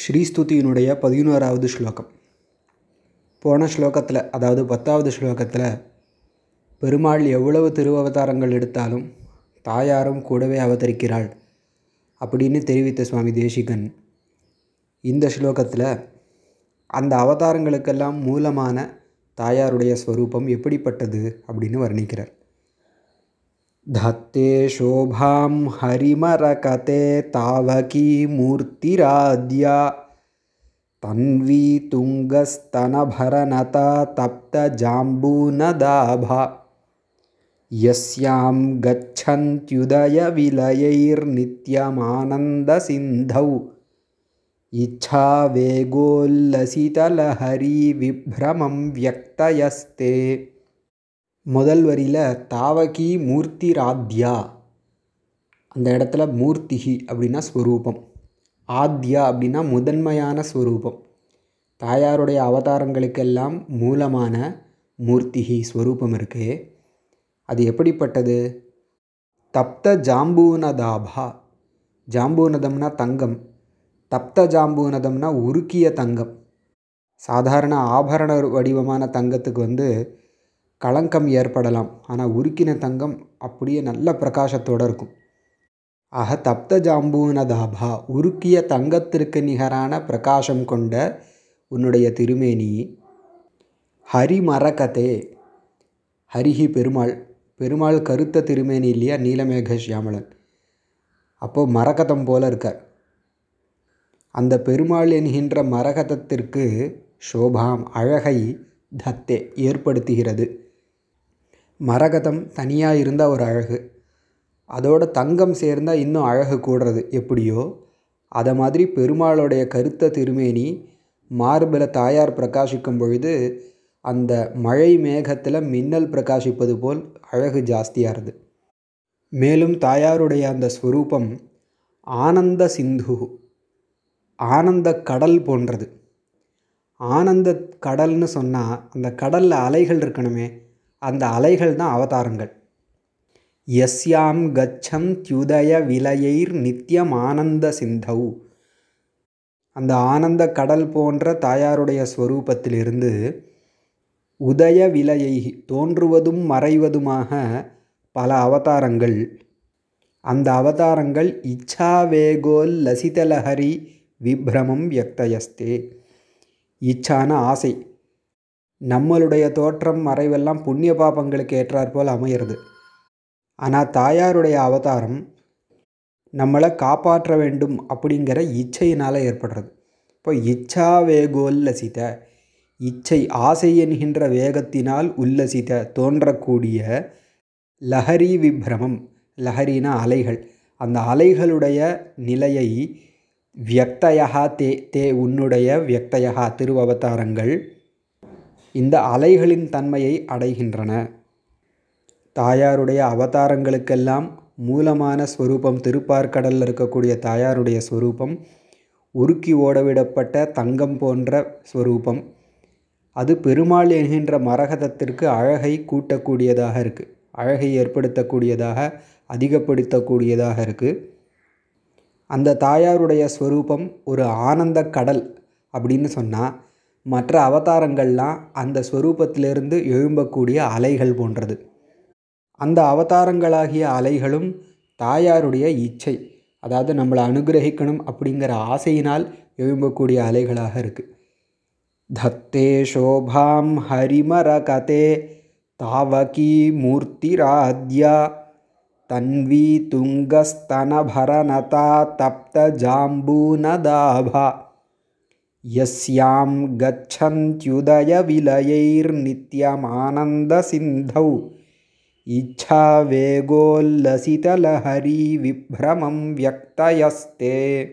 ஸ்ரீஸ்துதியினுடைய பதினோராவது ஸ்லோகம். போன ஸ்லோகத்தில் அதாவது பத்தாவது ஸ்லோகத்தில் பெருமாள் எவ்வளவு திருவவதாரங்கள் எடுத்தாலும் தாயாரும் கூடவே அவதரிக்கிறாள் அப்படின்னு தெரிவித்த சுவாமி தேசிகன். இந்த ஸ்லோகத்தில் அந்த அவதாரங்களுக்கெல்லாம் மூலமான தாயாருடைய ஸ்வரூபம் எப்படிப்பட்டது அப்படின்னு வர்ணிக்கிறார். धत्ते शोभां हरिमरकते तावकी मूर्तिराद्या। तन्वी तुङ्गस्तनभरनता तप्तजाम्बूनदाभा यस्यां गच्छन्त्युदयविलयैर्नित्यमानन्दसिन्धौ। इच्छावेगोल्लसितलहरी विभ्रमं व्यक्तयस्ते முதல் வரியில் தாவகி மூர்த்தி ராத்யா அந்த இடத்துல மூர்த்திகி அப்படின்னா ஸ்வரூபம். ஆத்யா அப்படின்னா முதன்மையான ஸ்வரூபம். தாயாருடைய அவதாரங்களுக்கெல்லாம் மூலமான மூர்த்திகி ஸ்வரூபம் இருக்குது அது எப்படிப்பட்டது? தப்த ஜாம்பூனதாபா ஜாம்பூனதம்னா தங்கம். தப்த ஜாம்பூனதம்னா உருக்கிய தங்கம். சாதாரண ஆபரண வடிவமான தங்கத்துக்கு வந்து களங்கம் ஏற்படலாம். ஆனால் உருக்கின தங்கம் அப்படியே நல்ல பிரகாசத்தோடு இருக்கும். ஆக தப்த ஜாம்பூனதாபா உருக்கிய தங்கத்திற்கு நிகரான பிரகாசம் கொண்ட உன்னுடைய திருமேனி ஹரிமரகதே. ஹரிஹி பெருமாள். பெருமாள் கருத்த திருமேனி இல்லையா? நீலமேக சியாமலன். அப்போது மரகதம் போல இருக்கார். அந்த பெருமாள் என்கின்ற மரகதத்திற்கு சோபாம் அழகை தத்தே ஏற்படுத்துகிறது. மரகதம் தனியாக இருந்தால் ஒரு அழகு. அதோட தங்கம் சேர்ந்தால் இன்னும் அழகு கூடுறது எப்படியோ? அதை மாதிரி பெருமாளுடைய கருத்த திருமேனி மார்பில் தாயார் பிரகாசிக்கும் பொழுது அந்த மழை மேகத்தில் மின்னல் பிரகாசிப்பது போல் அழகு ஜாஸ்தியாகிறது மேலும் தாயாருடைய அந்த ஸ்வரூபம் ஆனந்த சிந்து ஆனந்த கடல் போன்றது. ஆனந்த கடல்னு சொன்னால் அந்த கடலில் அலைகள் இருக்கணுமே அந்த அலைகள் தான் அவதாரங்கள். எஸ்யாம் கச்சம் தியுதய விலையைர் நித்தியம் ஆனந்த சிந்தௌ. அந்த ஆனந்த கடல் போன்ற தாயாருடைய ஸ்வரூபத்திலிருந்து உதய விலையை தோன்றுவதும் மறைவதுமாக பல அவதாரங்கள். அந்த அவதாரங்கள் இச்சாவேகோல் லசிதலஹரி விப்ரமம் வியக்தயஸ்தே இச்சான ஆசை. நம்மளுடைய தோற்றம் மறைவெல்லாம் புண்ணிய பாபங்களுக்கு ஏற்றாற்போல் அமையிறது. ஆனால் தாயாருடைய அவதாரம் நம்மளை காப்பாற்ற வேண்டும் அப்படிங்கிற இச்சையினால் ஏற்படுறது. இப்போ இச்சா வேகோல்லசித இச்சை ஆசை என்கின்ற வேகத்தினால் உல்லசித தோன்றக்கூடிய லஹரி விப்ரமம் லஹரினா அலைகள் அந்த அலைகளுடைய நிலையை வியக்தயா தே தே உன்னுடைய வியக்தயா திருவவதாரங்கள் இந்த அலைகளின் தன்மையை அடைகின்றன. தாயாருடைய அவதாரங்களுக்கெல்லாம் மூலமான ஸ்வரூபம் திருப்பார்கடலில் இருக்கக்கூடிய தாயாருடைய ஸ்வரூபம் உருக்கி ஓடவிடப்பட்ட தங்கம் போன்ற ஸ்வரூபம். அது பெருமாள் என்கின்ற மரகதத்திற்கு அழகை கூட்டக்கூடியதாக இருக்குது அழகை ஏற்படுத்தக்கூடியதாக அதிகப்படுத்தக்கூடியதாக இருக்குது அந்த தாயாருடைய ஸ்வரூபம் ஒரு ஆனந்த கடல் அப்படின்னு சொன்னால் மற்ற அவதாரங்கள்லாம் அந்த ஸ்வரூபத்திலிருந்து எழும்பக்கூடிய அலைகள் போன்றது. அந்த அவதாரங்களாகிய அலைகளும் தாயாருடைய இச்சை அதாவது நம்மளை அனுகிரகிக்கணும் அப்படிங்கிற ஆசையினால் எழும்பக்கூடிய அலைகளாக இருக்குது தத்தே சோபாம் ஹரிமரகதே தாவகி மூர்த்திராத்யா தன்வி துங்கஸ்தனபரநதா தப்த ஜாம்பூனதாபா. यस्यां गच्छन्त्युदयविलयैर्नित्यमानन्दसिन्धौ। इच्छावेगोल्लसितलहरी विभ्रमं व्यक्तयस्ते